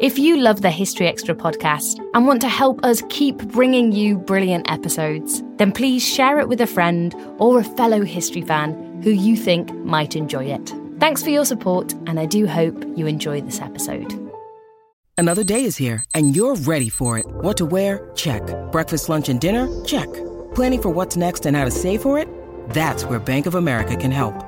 If you love the History Extra podcast and want to help us keep bringing you brilliant episodes, then please share it with a friend or a fellow history fan who you think might enjoy it. Thanks for your support, and I do hope you enjoy this episode. Another day is here, and you're ready for it. What to wear? Check. Breakfast, lunch, and dinner? Check. Planning for what's next and how to save for it? That's where Bank of America can help.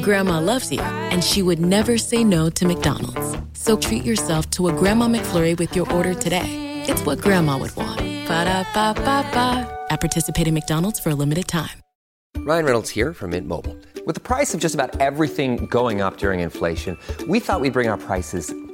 Grandma loves you, and she would never say no to McDonald's. So treat yourself to a Grandma McFlurry with your order today. It's what Grandma would want. Ba-da-ba-ba-ba. At participating McDonald's for a limited time. Ryan Reynolds here from Mint Mobile. With the price of just about everything going up during inflation, we thought we'd bring our prices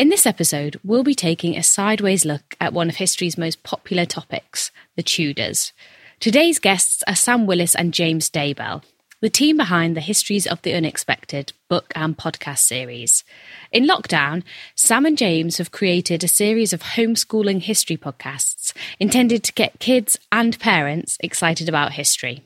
In this episode, we'll be taking a sideways look at one of history's most popular topics, the Tudors. Today's guests are Sam Willis and James Daybell, the team behind the Histories of the Unexpected book and podcast series. In lockdown, Sam and James have created a series of homeschooling history podcasts intended to get kids and parents excited about history.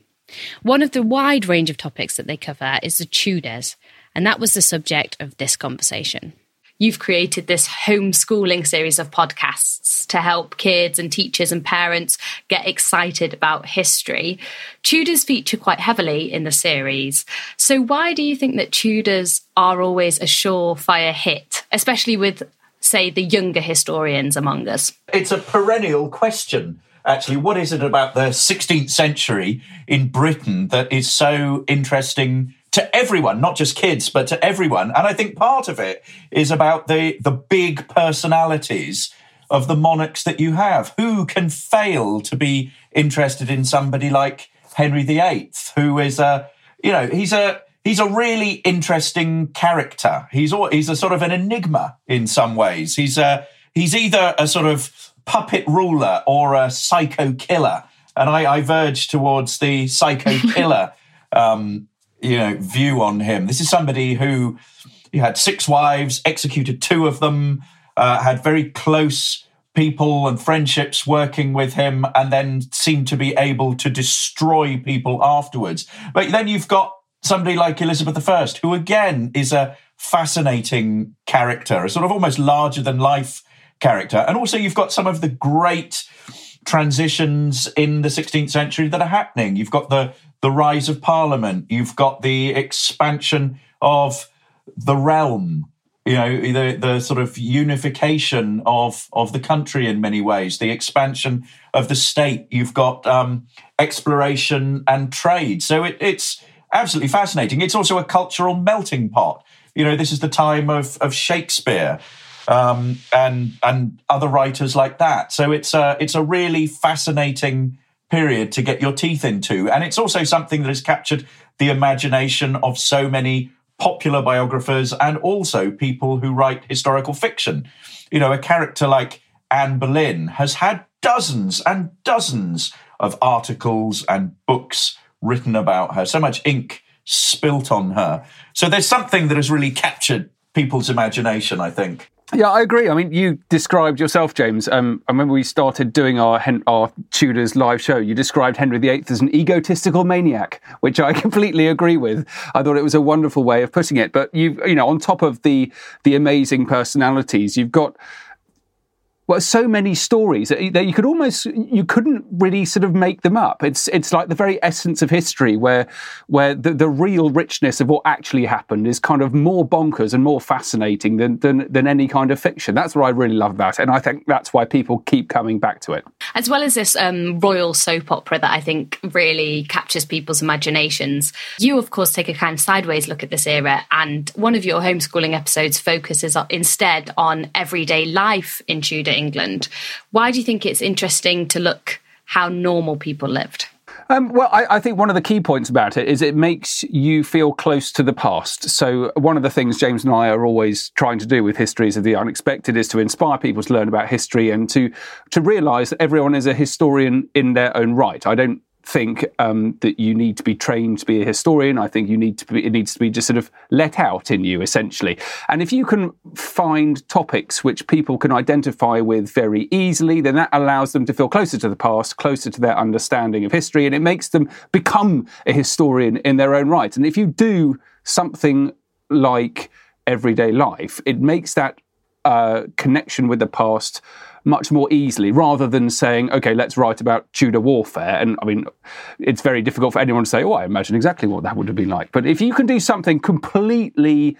One of the wide range of topics that they cover is the Tudors, and that was the subject of this conversation you've created this homeschooling series of podcasts to help kids and teachers and parents get excited about history. Tudors feature quite heavily in the series. So, why do you think that Tudors are always a surefire hit, especially with, say, the younger historians among us? It's a perennial question. Actually, what is it about the 16th century in Britain that is so interesting to everyone, not just kids, but to everyone. And I think part of it is about the the big personalities of the monarchs that you have. Who can fail to be interested in somebody like Henry VIII, who is a you know he's a he's a really interesting character. He's he's a sort of an enigma in some ways. He's a he's either a sort of puppet ruler or a psycho killer, and I, I verge towards the psycho killer. Um, you know view on him. This is somebody who he had six wives, executed two of them, uh, had very close people and friendships working with him, and then seemed to be able to destroy people afterwards. But then you've got somebody like Elizabeth I, who again is a fascinating character, a sort of almost larger than life character. And also, you've got some of the great transitions in the 16th century that are happening. You've got the the rise of Parliament. You've got the expansion of the realm. You know, the the sort of unification of of the country in many ways. The expansion of the state. You've got um, exploration and trade. So it, it's absolutely fascinating. It's also a cultural melting pot. You know, this is the time of of Shakespeare. Um, and and other writers like that. So it's a it's a really fascinating period to get your teeth into. And it's also something that has captured the imagination of so many popular biographers and also people who write historical fiction. You know, a character like Anne Boleyn has had dozens and dozens of articles and books written about her, so much ink spilt on her. So there's something that has really captured people's imagination, I think. Yeah, I agree. I mean, you described yourself, James. Um, I remember we started doing our our Tudors live show. You described Henry VIII as an egotistical maniac, which I completely agree with. I thought it was a wonderful way of putting it. But you, you know, on top of the the amazing personalities, you've got well, so many stories that you could almost you couldn't really sort of make them up. It's it's like the very essence of history, where where the, the real richness of what actually happened is kind of more bonkers and more fascinating than, than than any kind of fiction. That's what I really love about it, and I think that's why people keep coming back to it. As well as this um, royal soap opera that I think really captures people's imaginations. You, of course, take a kind of sideways look at this era, and one of your homeschooling episodes focuses instead on everyday life in Tudor England. Why do you think it's interesting to look how normal people lived? Um, well, I, I, think one of the key points about it is it makes you feel close to the past. So, one of the things James and I are always trying to do with Histories of the Unexpected is to inspire people to learn about history and to to realise that everyone is a historian in their own right. I don't think um, that you need to be trained to be a historian. I think you need to be, it needs to be just sort of let out in you, essentially. And if you can find topics which people can identify with very easily, then that allows them to feel closer to the past, closer to their understanding of history, and it makes them become a historian in their own right. And if you do something like everyday life, it makes that uh, connection with the past much more easily rather than saying, okay, let's write about Tudor warfare. And I mean, it's very difficult for anyone to say, oh, I imagine exactly what that would have been like. But if you can do something completely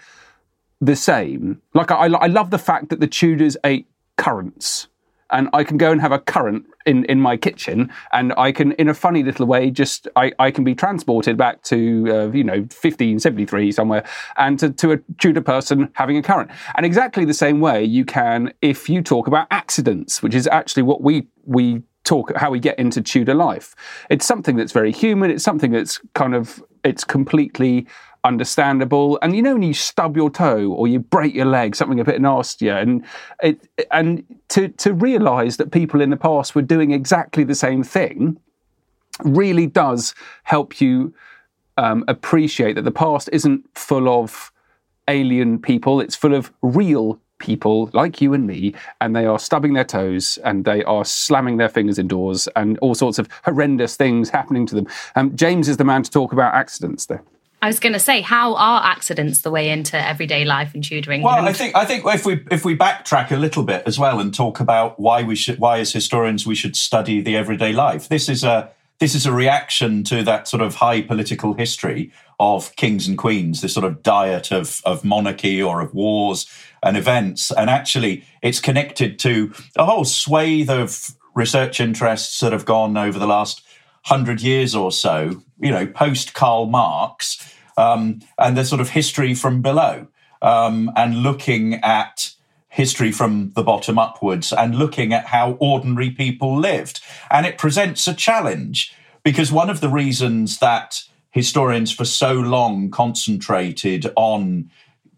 the same, like I, I love the fact that the Tudors ate currants and I can go and have a currant in, in my kitchen, and I can, in a funny little way, just I, I can be transported back to uh, you know 1573 somewhere, and to, to a Tudor person having a currant. And exactly the same way you can if you talk about accidents, which is actually what we we talk how we get into Tudor life. It's something that's very human. It's something that's kind of it's completely understandable. And you know when you stub your toe or you break your leg, something a bit nastier, and it and to to realise that people in the past were doing exactly the same thing really does help you um, appreciate that the past isn't full of alien people; it's full of real people like you and me, and they are stubbing their toes and they are slamming their fingers indoors and all sorts of horrendous things happening to them. Um, James is the man to talk about accidents there. I was going to say, how are accidents the way into everyday life in Tudor England? Well, I think I think if we if we backtrack a little bit as well and talk about why we should why as historians we should study the everyday life. This is a this is a reaction to that sort of high political history of kings and queens, this sort of diet of of monarchy or of wars and events, and actually it's connected to a whole swathe of research interests that have gone over the last hundred years or so, you know, post Karl Marx, um, and the sort of history from below, um, and looking at history from the bottom upwards and looking at how ordinary people lived. And it presents a challenge because one of the reasons that historians for so long concentrated on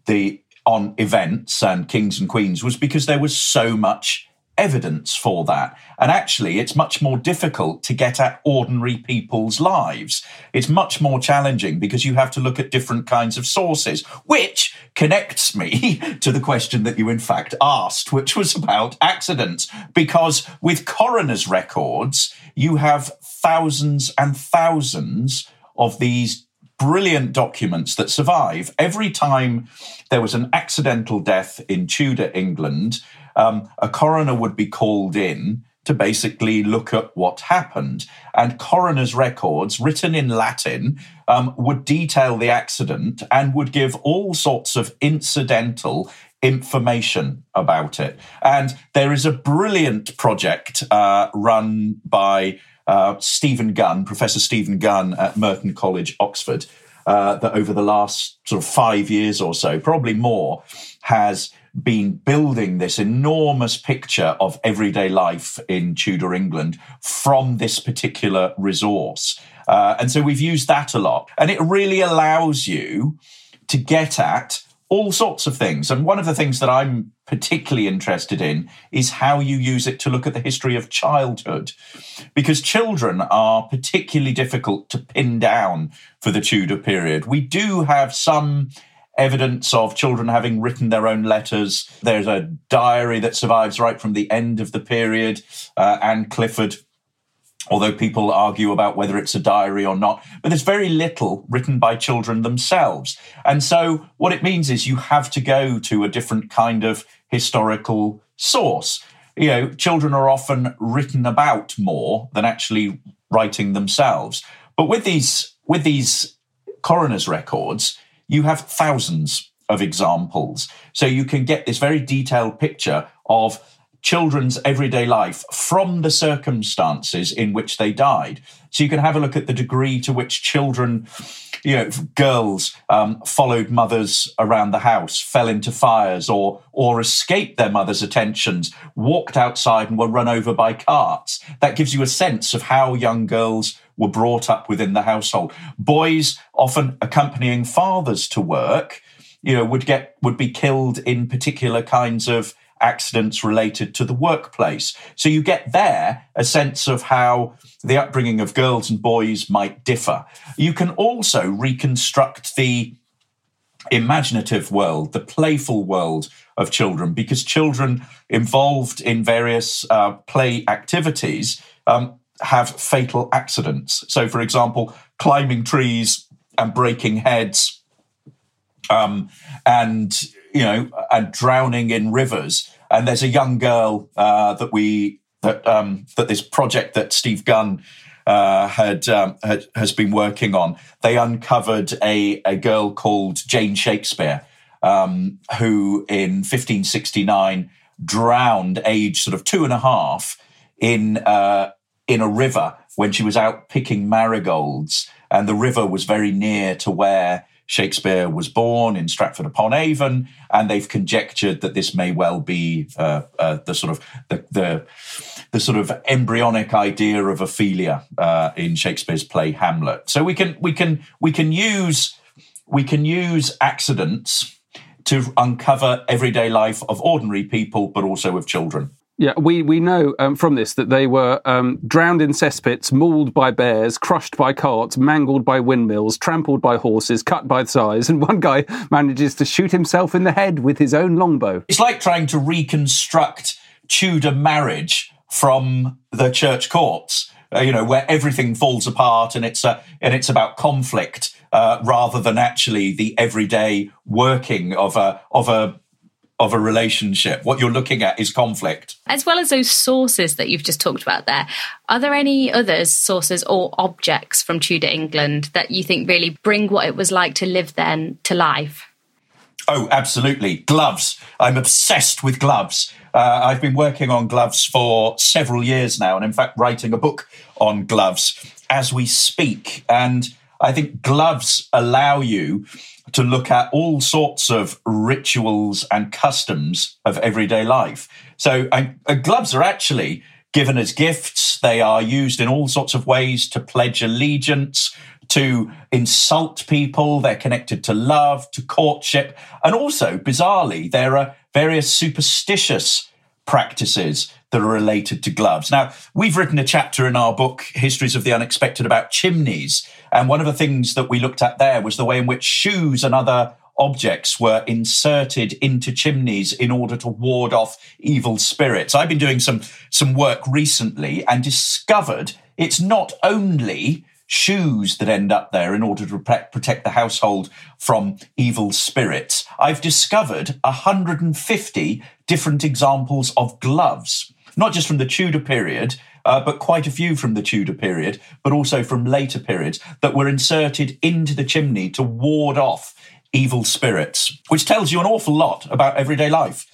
the on events and kings and queens was because there was so much evidence for that. And actually, it's much more difficult to get at ordinary people's lives. It's much more challenging because you have to look at different kinds of sources, which connects me to the question that you, in fact, asked, which was about accidents. Because with coroner's records, you have thousands and thousands of these brilliant documents that survive. Every time there was an accidental death in Tudor England, um, a coroner would be called in to basically look at what happened. And coroner's records, written in Latin, um, would detail the accident and would give all sorts of incidental information about it. And there is a brilliant project uh, run by uh, Stephen Gunn, Professor Stephen Gunn at Merton College, Oxford, uh, that over the last sort of five years or so, probably more, has been building this enormous picture of everyday life in Tudor England from this particular resource. Uh, and so we've used that a lot. And it really allows you to get at all sorts of things. And one of the things that I'm particularly interested in is how you use it to look at the history of childhood. Because children are particularly difficult to pin down for the Tudor period. We do have some evidence of children having written their own letters. There's a diary that survives right from the end of the period. Uh, Anne Clifford although people argue about whether it's a diary or not. But there's very little written by children themselves. And so what it means is you have to go to a different kind of historical source. You know, children are often written about more than actually writing themselves. But with these with these coroner's records, you have thousands of examples. So you can get this very detailed picture of children's everyday life from the circumstances in which they died. So you can have a look at the degree to which children, you know, girls um, followed mothers around the house, fell into fires, or or escaped their mother's attentions, walked outside and were run over by carts. That gives you a sense of how young girls were brought up within the household. Boys often accompanying fathers to work, you know, would get would be killed in particular kinds of accidents related to the workplace. So you get there a sense of how the upbringing of girls and boys might differ. You can also reconstruct the imaginative world, the playful world of children, because children involved in various uh, play activities um, have fatal accidents. So, for example, climbing trees and breaking heads. Um, and you know, and drowning in rivers. And there's a young girl uh, that we that um, that this project that Steve Gunn uh, had, um, had, has been working on. They uncovered a a girl called Jane Shakespeare, um, who in 1569 drowned, age sort of two and a half, in uh, in a river when she was out picking marigolds, and the river was very near to where Shakespeare was born in Stratford upon Avon, and they've conjectured that this may well be uh, uh, the sort of the, the, the sort of embryonic idea of Ophelia uh, in Shakespeare's play Hamlet. So we can we can we can use we can use accidents to uncover everyday life of ordinary people, but also of children. Yeah, we, we know um, from this that they were um, drowned in cesspits, mauled by bears, crushed by carts, mangled by windmills, trampled by horses, cut by thighs, and one guy manages to shoot himself in the head with his own longbow. It's like trying to reconstruct Tudor marriage from the church courts, uh, you know, where everything falls apart and it's, uh, and it's about conflict uh, rather than actually the everyday working of a, of a of a relationship. What you're looking at is conflict. As well as those sources that you've just talked about there, are there any others, sources or objects from Tudor England that you think really bring what it was like to live then to life? Oh, absolutely. Gloves. I'm obsessed with gloves. Uh, I've been working on gloves for several years now, and in fact, writing a book on gloves as we speak. And I think gloves allow you to look at all sorts of rituals and customs of everyday life. So uh, gloves are actually given as gifts. They are used in all sorts of ways to pledge allegiance, to insult people. They're connected to love, to courtship. And also, bizarrely, there are various superstitious practices that are related to gloves. Now, we've written a chapter in our book, Histories of the Unexpected, about chimneys. And one of the things that we looked at there was the way in which shoes and other objects were inserted into chimneys in order to ward off evil spirits. I've been doing some, some work recently and discovered it's not only shoes that end up there in order to protect the household from evil spirits. I've discovered 150 different examples of gloves not just from the Tudor period, uh, but quite a few from the Tudor period, but also from later periods that were inserted into the chimney to ward off evil spirits, which tells you an awful lot about everyday life.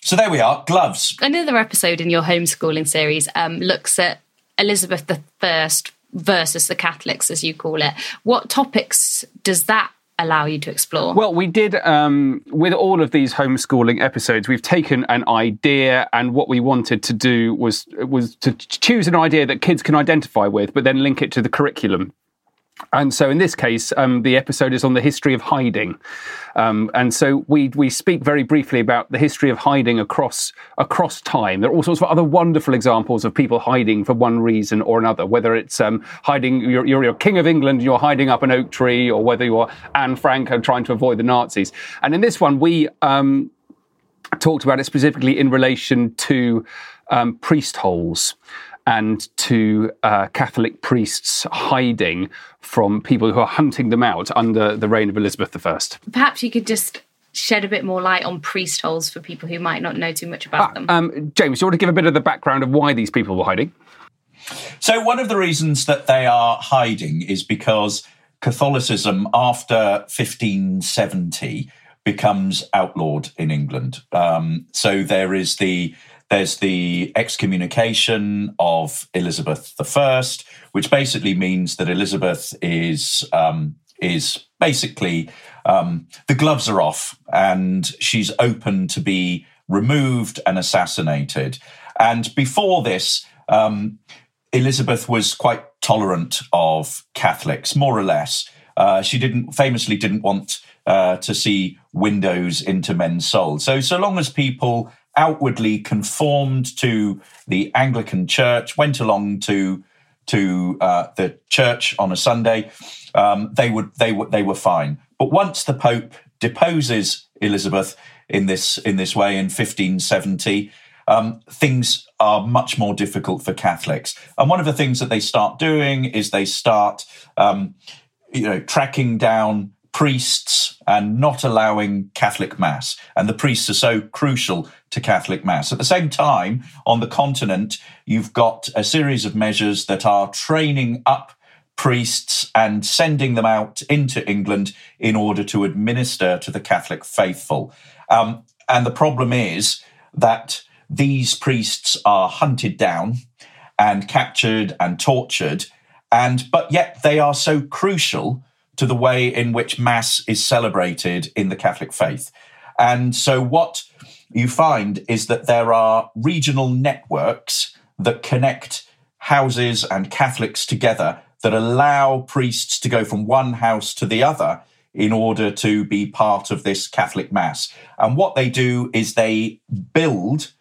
So there we are, gloves. Another episode in your homeschooling series um, looks at Elizabeth I versus the Catholics, as you call it. What topics does that allow you to explore? Well, we did um, with all of these homeschooling episodes. We've taken an idea, and what we wanted to do was was to choose an idea that kids can identify with, but then link it to the curriculum. And so, in this case, um, the episode is on the history of hiding, um, and so we we speak very briefly about the history of hiding across across time. There are all sorts of other wonderful examples of people hiding for one reason or another. Whether it's um, hiding, you're, you're, king of England, you're hiding up an oak tree, or whether you're Anne Frank and trying to avoid the Nazis. And in this one, we um, talked about it specifically in relation to um, priest holes and to uh, Catholic priests hiding from people who are hunting them out under the reign of Elizabeth I. Perhaps you could just shed a bit more light on priest holes for people who might not know too much about ah, them. Um, James, you want to give a bit of the background of why these people were hiding? So, one of the reasons that they are hiding is because Catholicism after 1570 becomes outlawed in England. Um, so, there is the there's the excommunication of Elizabeth I, which basically means that Elizabeth is um, is basically um, the gloves are off and she's open to be removed and assassinated. And before this, um, Elizabeth was quite tolerant of Catholics, more or less. Uh, she didn't famously didn't want uh, to see windows into men's souls. So so long as people outwardly conformed to the Anglican Church, went along to to uh, the church on a Sunday, um, they would they were they were fine. But once the Pope deposes Elizabeth in this in this way in 1570, um, things are much more difficult for Catholics. And one of the things that they start doing is they start, um, you know, tracking down priests and not allowing Catholic Mass. And the priests are so crucial to Catholic Mass. At the same time, on the continent, you've got a series of measures that are training up priests and sending them out into England in order to administer to the Catholic faithful. Um, and the problem is that these priests are hunted down and captured and tortured and but yet they are so crucial to the way in which Mass is celebrated in the Catholic faith. And so, what you find is that there are regional networks that connect houses and Catholics together that allow priests to go from one house to the other in order to be part of this Catholic Mass. And what they do is they build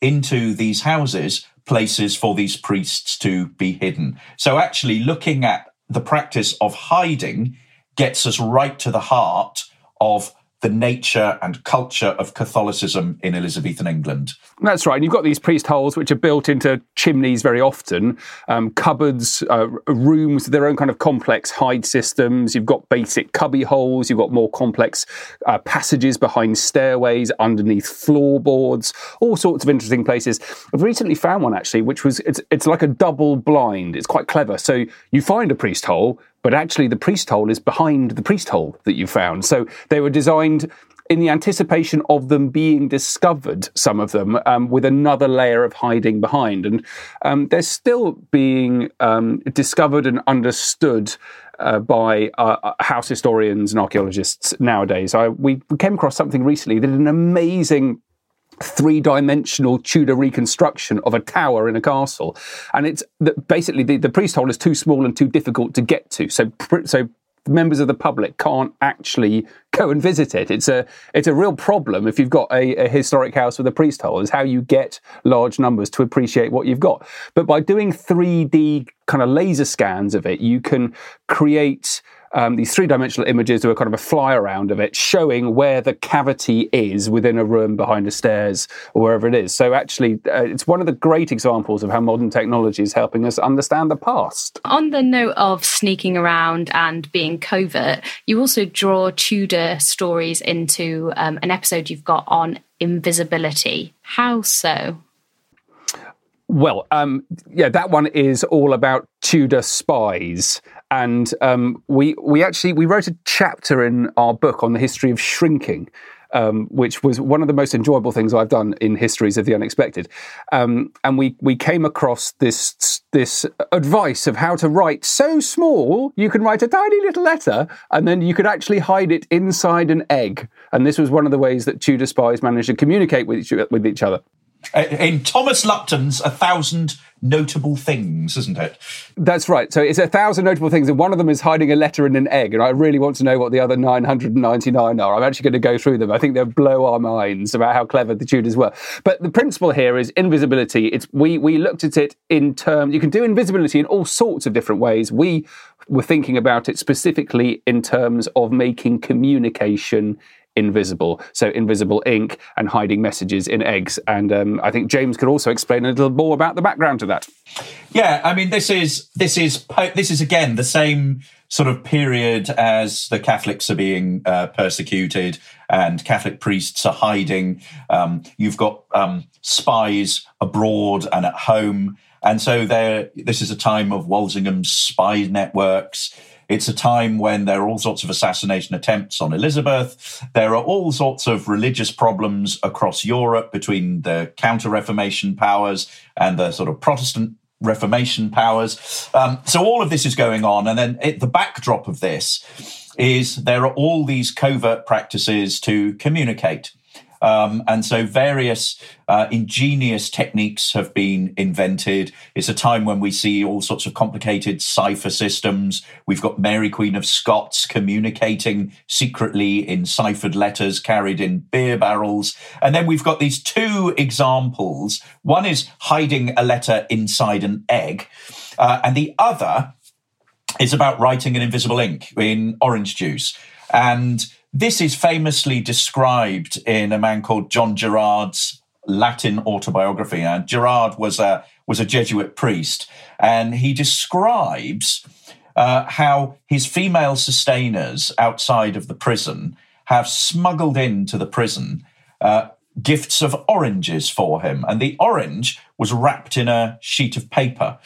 into these houses places for these priests to be hidden. So, actually, looking at the practice of hiding gets us right to the heart of the nature and culture of Catholicism in Elizabethan England. That's right. And you've got these priest holes which are built into chimneys very often, um, cupboards, uh, rooms, their own kind of complex hide systems. You've got basic cubby holes. You've got more complex uh, passages behind stairways, underneath floorboards, all sorts of interesting places. I've recently found one actually, which was it's it's like a double blind. It's quite clever. So you find a priest hole, but actually the priest hole is behind the priest hole that you found. So they were designed in the anticipation of them being discovered, some of them, um, with another layer of hiding behind. And um, they're still being um, discovered and understood uh, by uh, uh house historians and archaeologists nowadays. I, we came across something recently that an amazing three dimensional Tudor reconstruction of a tower in a castle. And it's basically the, the priest hole is too small and too difficult to get to. So, so members of the public can't actually go and visit it. It's a it's a real problem if you've got a, a, historic house with a priest hole. Is how you get large numbers to appreciate what you've got. But by doing 3D kind of laser scans of it, you can create um, these three dimensional images do a kind of a fly around of it, showing where the cavity is within a room, behind the stairs, or wherever it is. So, actually, uh, it's one of the great examples of how modern technology is helping us understand the past. On the note of sneaking around and being covert, you also draw Tudor stories into um, an episode you've got on invisibility. How so? Well, um, yeah, that one is all about Tudor spies, and um, we we actually we wrote a chapter in our book on the history of shrinking, um, which was one of the most enjoyable things I've done in histories of the unexpected. Um, and we we came across this this advice of how to write so small you can write a tiny little letter, and then you could actually hide it inside an egg. And this was one of the ways that Tudor spies managed to communicate with each, with each other. Uh, In Thomas Lupton's A Thousand Notable Things, isn't it? That's right. So it's a thousand notable things, and one of them is hiding a letter in an egg. And I really want to know what the other 999 are. I'm actually going to go through them. I think they'll blow our minds about how clever the Tudors were. But the principle here is invisibility. It's we we looked at it in terms. You can do invisibility in all sorts of different ways. We were thinking about it specifically in terms of making communication invisible. So invisible ink and hiding messages in eggs. And um, I think James could also explain a little more about the background to that. Yeah, I mean, this is this is this is again the same sort of period as the Catholics are being uh, persecuted and Catholic priests are hiding. Um, you've got um, spies abroad and at home, and so there. This is a time of Walsingham's spy networks. It's a time when there are all sorts of assassination attempts on Elizabeth. There are all sorts of religious problems across Europe between the Counter Reformation powers and the sort of Protestant Reformation powers. Um, so all of this is going on. And then it, the backdrop of this is there are all these covert practices to communicate. Um, and so various uh, ingenious techniques have been invented. It's a time when we see all sorts of complicated cipher systems. We've got Mary Queen of Scots communicating secretly in ciphered letters carried in beer barrels. And then we've got these two examples. One is hiding a letter inside an egg, uh, and the other is about writing an invisible ink in orange juice. And this is famously described in a man called John Gerard's Latin autobiography. And Gerard was a was a Jesuit priest, and he describes uh, how his female sustainers outside of the prison have smuggled into the prison uh, gifts of oranges for him, and the orange was wrapped in a sheet of paper,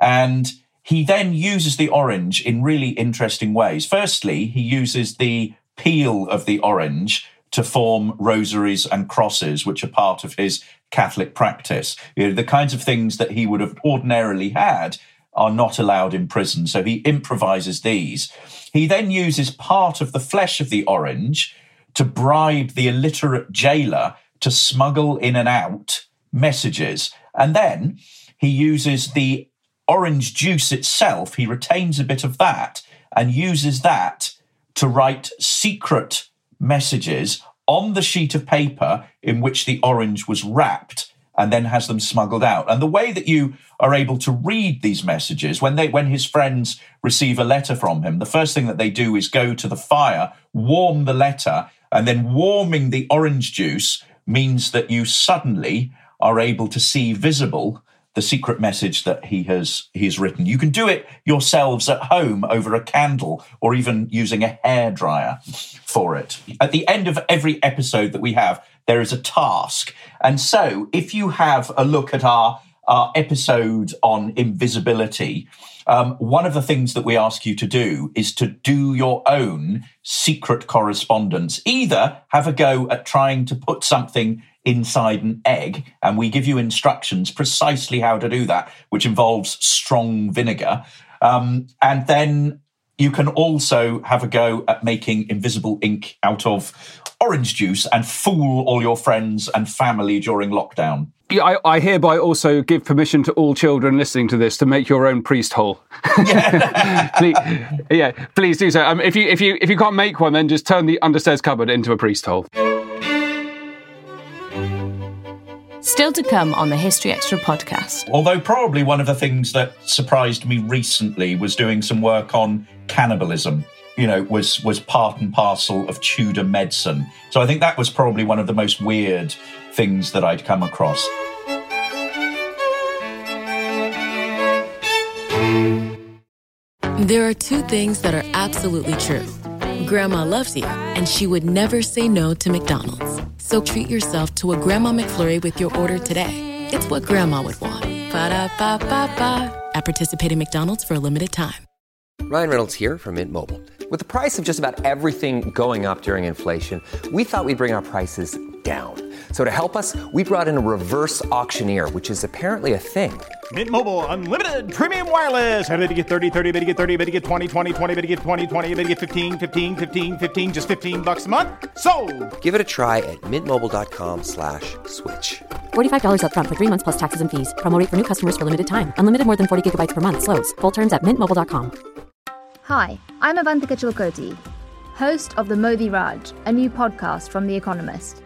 and he then uses the orange in really interesting ways. Firstly, he uses the peel of the orange to form rosaries and crosses, which are part of his Catholic practice. You know, the kinds of things that he would have ordinarily had are not allowed in prison. So he improvises these. He then uses part of the flesh of the orange to bribe the illiterate jailer to smuggle in and out messages. And then he uses the orange juice itself, he retains a bit of that and uses that to write secret messages on the sheet of paper in which the orange was wrapped and then has them smuggled out. And the way that you are able to read these messages when they when his friends receive a letter from him, the first thing that they do is go to the fire, warm the letter, and then warming the orange juice means that you suddenly are able to see visible the secret message that he has he's written. You can do it yourselves at home over a candle or even using a hairdryer for it. At the end of every episode that we have, there is a task. And so if you have a look at our our episode on invisibility, um, one of the things that we ask you to do is to do your own secret correspondence. Either have a go at trying to put something inside an egg, and we give you instructions precisely how to do that, which involves strong vinegar. Um, and then you can also have a go at making invisible ink out of orange juice and fool all your friends and family during lockdown. Yeah, I, I hereby also give permission to all children listening to this to make your own priest hole. please, yeah, please do so. Um, if you if you if you can't make one, then just turn the understairs cupboard into a priest hole. Still to come on the History Extra podcast. Although, probably one of the things that surprised me recently was doing some work on cannibalism. You know, was was part and parcel of Tudor medicine. So I think that was probably one of the most weird things that I'd come across. There are two things that are absolutely true. Grandma loves you, and she would never say no to McDonald's. So treat yourself to a Grandma McFlurry with your order today. It's what Grandma would want. Ba da ba ba ba. At participating McDonald's for a limited time. Ryan Reynolds here from Mint Mobile. With the price of just about everything going up during inflation, we thought we'd bring our prices down. So to help us, we brought in a reverse auctioneer, which is apparently a thing. Mint Mobile unlimited premium wireless. Ready to get 30, 30, bit to get 30, bit to get 20, 20, 20, bit to get 20, 20, bit to get 15, 15, 15, 15 just 15 bucks a month. So, Give it a try at mintmobile.com slash switch. $45 upfront for three months plus taxes and fees. Promo rate for new customers for limited time. Unlimited more than 40 gigabytes per month. Slows. Full terms at mintmobile.com. Hi, I'm Avantika Chilkoti, host of The Modi Raj, a new podcast from The Economist.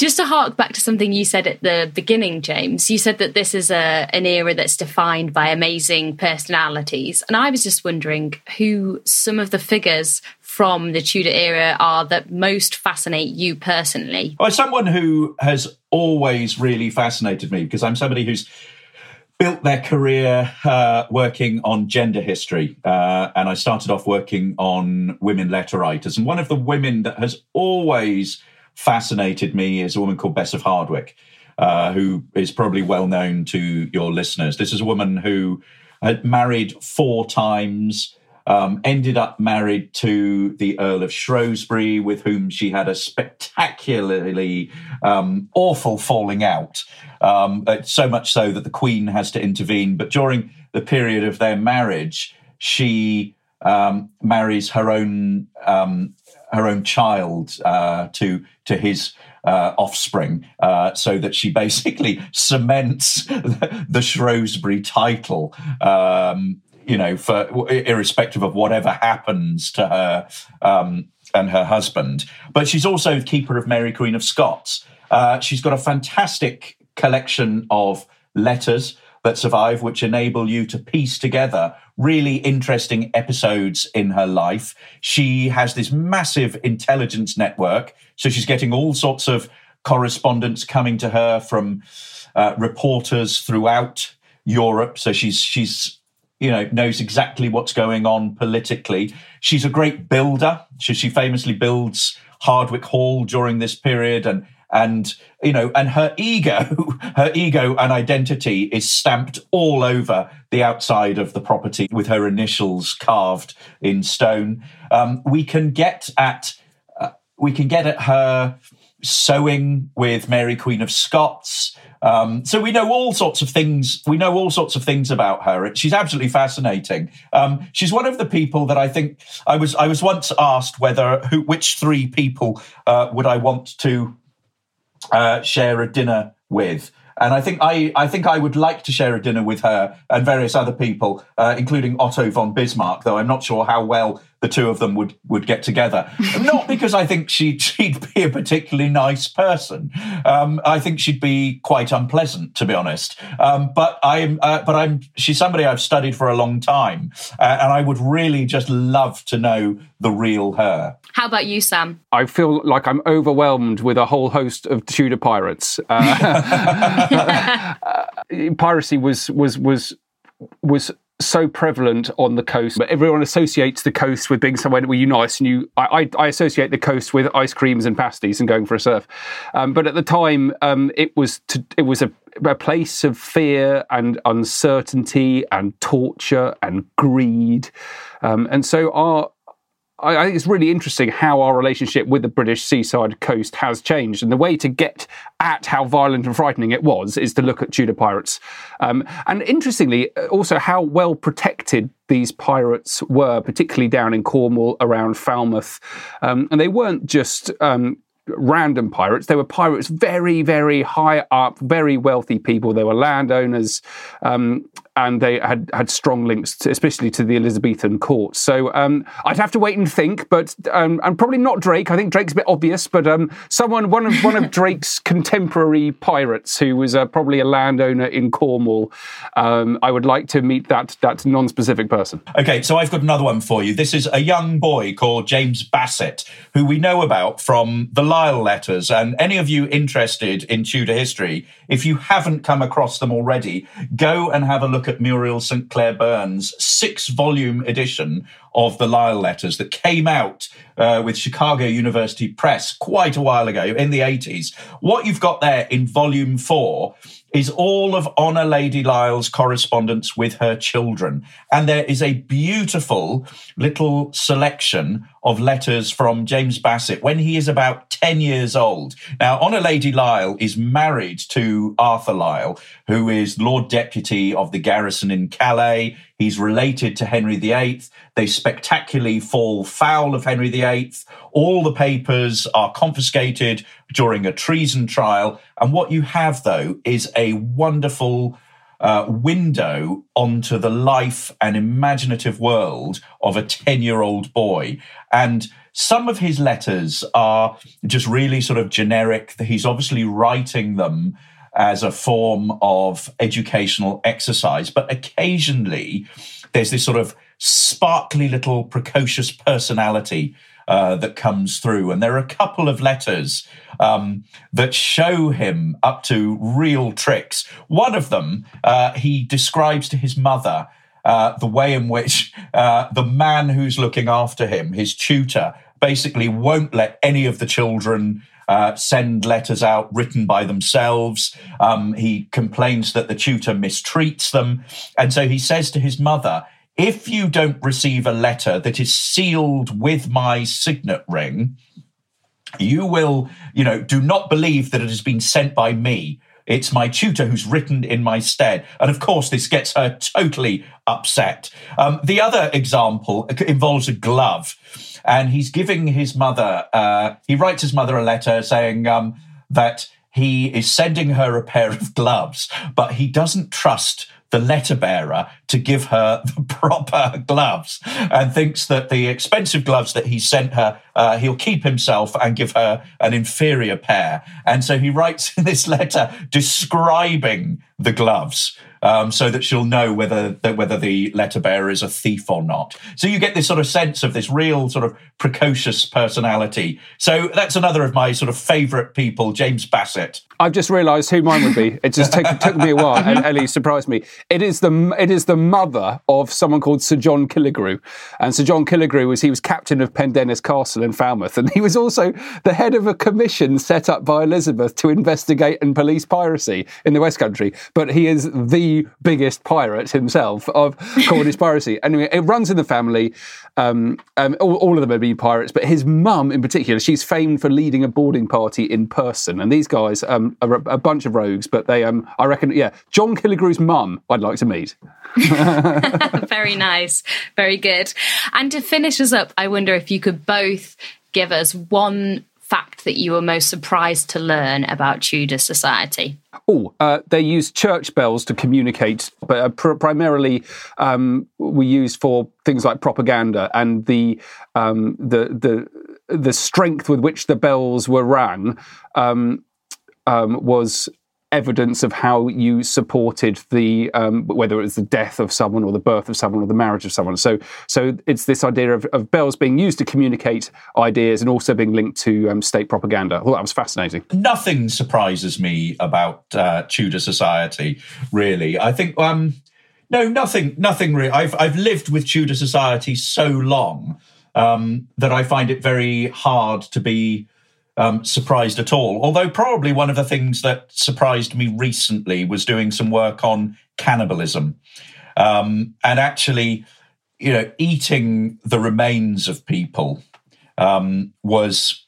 Just to hark back to something you said at the beginning, James, you said that this is a, an era that's defined by amazing personalities. And I was just wondering who some of the figures from the Tudor era are that most fascinate you personally. Well, someone who has always really fascinated me because I'm somebody who's built their career uh, working on gender history. Uh, and I started off working on women letter writers. And one of the women that has always fascinated me is a woman called Bess of Hardwick, uh, who is probably well known to your listeners. This is a woman who had married four times. Um, ended up married to the Earl of Shrewsbury, with whom she had a spectacularly um, awful falling out. Um, so much so that the Queen has to intervene. But during the period of their marriage, she um, marries her own um, her own child uh, to to his uh, offspring, uh, so that she basically cements the Shrewsbury title. Um, you know, for irrespective of whatever happens to her um, and her husband. But she's also keeper of Mary Queen of Scots. Uh, she's got a fantastic collection of letters that survive, which enable you to piece together really interesting episodes in her life. She has this massive intelligence network. So she's getting all sorts of correspondence coming to her from uh, reporters throughout Europe. So she's, she's, you know, knows exactly what's going on politically. She's a great builder. So she famously builds Hardwick Hall during this period and and you know and her ego her ego and identity is stamped all over the outside of the property with her initials carved in stone um, we can get at uh, we can get at her sewing with mary queen of scots um, so we know all sorts of things. We know all sorts of things about her. She's absolutely fascinating. Um, she's one of the people that I think I was. I was once asked whether who, which three people uh, would I want to uh, share a dinner with. And I think I, I think I would like to share a dinner with her and various other people, uh, including Otto von Bismarck. Though I'm not sure how well the two of them would would get together. not because I think she'd she'd be a particularly nice person. Um, I think she'd be quite unpleasant, to be honest. Um, but I'm uh, but I'm she's somebody I've studied for a long time, uh, and I would really just love to know the real her. How about you, Sam? I feel like I'm overwhelmed with a whole host of Tudor pirates. Uh, piracy was was was was so prevalent on the coast. But everyone associates the coast with being somewhere where you nice, and you. I, I, associate the coast with ice creams and pasties and going for a surf. Um, but at the time, um, it was to, it was a, a place of fear and uncertainty and torture and greed, um, and so our I, think it's really interesting how our relationship with the British seaside coast has changed. And the way to get at how violent and frightening it was is to look at Tudor pirates. Um, and interestingly, also how well protected these pirates were, particularly down in Cornwall around Falmouth. Um, and they weren't just um, random pirates. They were pirates very, very high up, very wealthy people. They were landowners, um, and they had had strong links, to, especially to the Elizabethan court. So um, I'd have to wait and think, but um, and probably not Drake. I think Drake's a bit obvious, but um, someone one of one of Drake's contemporary pirates who was uh, probably a landowner in Cornwall. Um, I would like to meet that that non-specific person. Okay, so I've got another one for you. This is a young boy called James Bassett, who we know about from the last Letters. And any of you interested in Tudor history, if you haven't come across them already, go and have a look at Muriel St. Clare Byrne's six volume edition of the Lisle letters that came out uh, with Chicago University Press quite a while ago in the 80s. What you've got there in volume four is all of Honor Lady Lisle's correspondence with her children. And there is a beautiful little selection of letters from James Bassett when he is about 10 years old. Now, Honor Lady Lisle is married to Arthur Lisle, who is Lord Deputy of the garrison in Calais. He's related to Henry VIII. They spectacularly fall foul of Henry VIII. All the papers are confiscated during a treason trial. And what you have, though, is a wonderful uh, window onto the life and imaginative world of a 10 year old boy. And some of his letters are just really sort of generic. He's obviously writing them as a form of educational exercise, but occasionally there's this sort of sparkly little precocious personality uh, that comes through. And there are a couple of letters um, that show him up to real tricks. One of them, uh, he describes to his mother uh, the way in which uh, the man who's looking after him, his tutor, basically won't let any of the children uh, send letters out written by themselves. Um, he complains that the tutor mistreats them. And so he says to his mother, if you don't receive a letter that is sealed with my signet ring, you will, you know, do not believe that it has been sent by me. It's my tutor who's written in my stead. And of course, this gets her totally upset. Um, the other example involves a glove. And he's giving his mother, uh, he writes his mother a letter saying um, that he is sending her a pair of gloves, but he doesn't trust the letter bearer to give her the proper gloves and thinks that the expensive gloves that he sent her, uh, he'll keep himself and give her an inferior pair. And so he writes this letter describing the gloves um, so that she'll know whether the, whether the letter bearer is a thief or not. So you get this sort of sense of this real sort of precocious personality. So that's another of my sort of favourite people, James Bassett. I've just realised who mine would be. It just took, took me a while, and Ellie surprised me. It is the it is the mother of someone called Sir John Killigrew, and Sir John Killigrew was he was captain of Pendennis Castle in Falmouth, and he was also the head of a commission set up by Elizabeth to investigate and police piracy in the West Country. But he is the biggest pirate himself of Cornish piracy. Anyway, it runs in the family. Um, um, all, all, of them have been pirates, but his mum in particular, she's famed for leading a boarding party in person. And these guys um, are a, a bunch of rogues, but they, um, I reckon, yeah, John Killigrew's mum, I'd like to meet. Very nice. Very good. And to finish us up, I wonder if you could both give us one fact that you were most surprised to learn about Tudor society? Oh, uh, they used church bells to communicate, but uh, pr- primarily um, we used for things like propaganda and the um, the the the strength with which the bells were rang um, um was evidence of how you supported the um, whether it was the death of someone or the birth of someone or the marriage of someone. So so it's this idea of, of bells being used to communicate ideas and also being linked to um, state propaganda. I thought that was fascinating. Nothing surprises me about uh, Tudor society, really. I think. Um, no, nothing. Nothing really. I've I've lived with Tudor society so long um, that I find it very hard to be um, surprised at all. Although, probably one of the things that surprised me recently was doing some work on cannibalism um, and actually, you know, eating the remains of people um, was.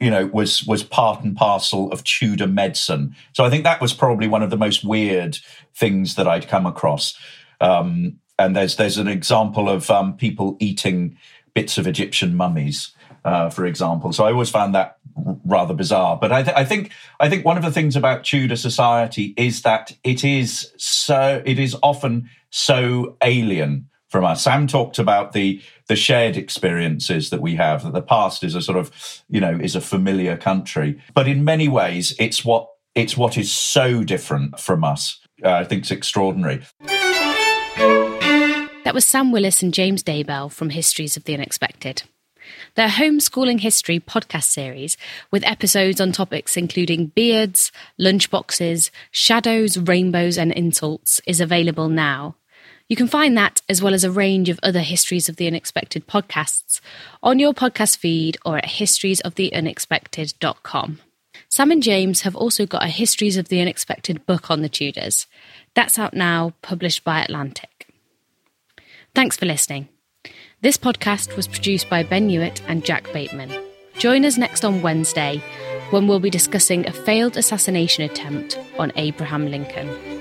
You know, was was part and parcel of Tudor medicine. So I think that was probably one of the most weird things that I'd come across. Um, and there's there's an example of um, people eating bits of Egyptian mummies, uh, for example. So I always found that rather bizarre. But I, th- I, think I think one of the things about Tudor society is that it is so it is often so alien from us. Sam talked about the the shared experiences that we have. That the past is a sort of you know is a familiar country, but in many ways it's what it's what is so different from us. Uh, I think it's extraordinary. That was Sam Willis and James Daybell from Histories of the Unexpected. Their homeschooling history podcast series, with episodes on topics including beards, lunchboxes, shadows, rainbows, and insults, is available now. You can find that, as well as a range of other Histories of the Unexpected podcasts, on your podcast feed or at historiesoftheunexpected.com. Sam and James have also got a Histories of the Unexpected book on the Tudors. That's out now, published by Atlantic. Thanks for listening. This podcast was produced by Ben Hewitt and Jack Bateman. Join us next on Wednesday when we'll be discussing a failed assassination attempt on Abraham Lincoln.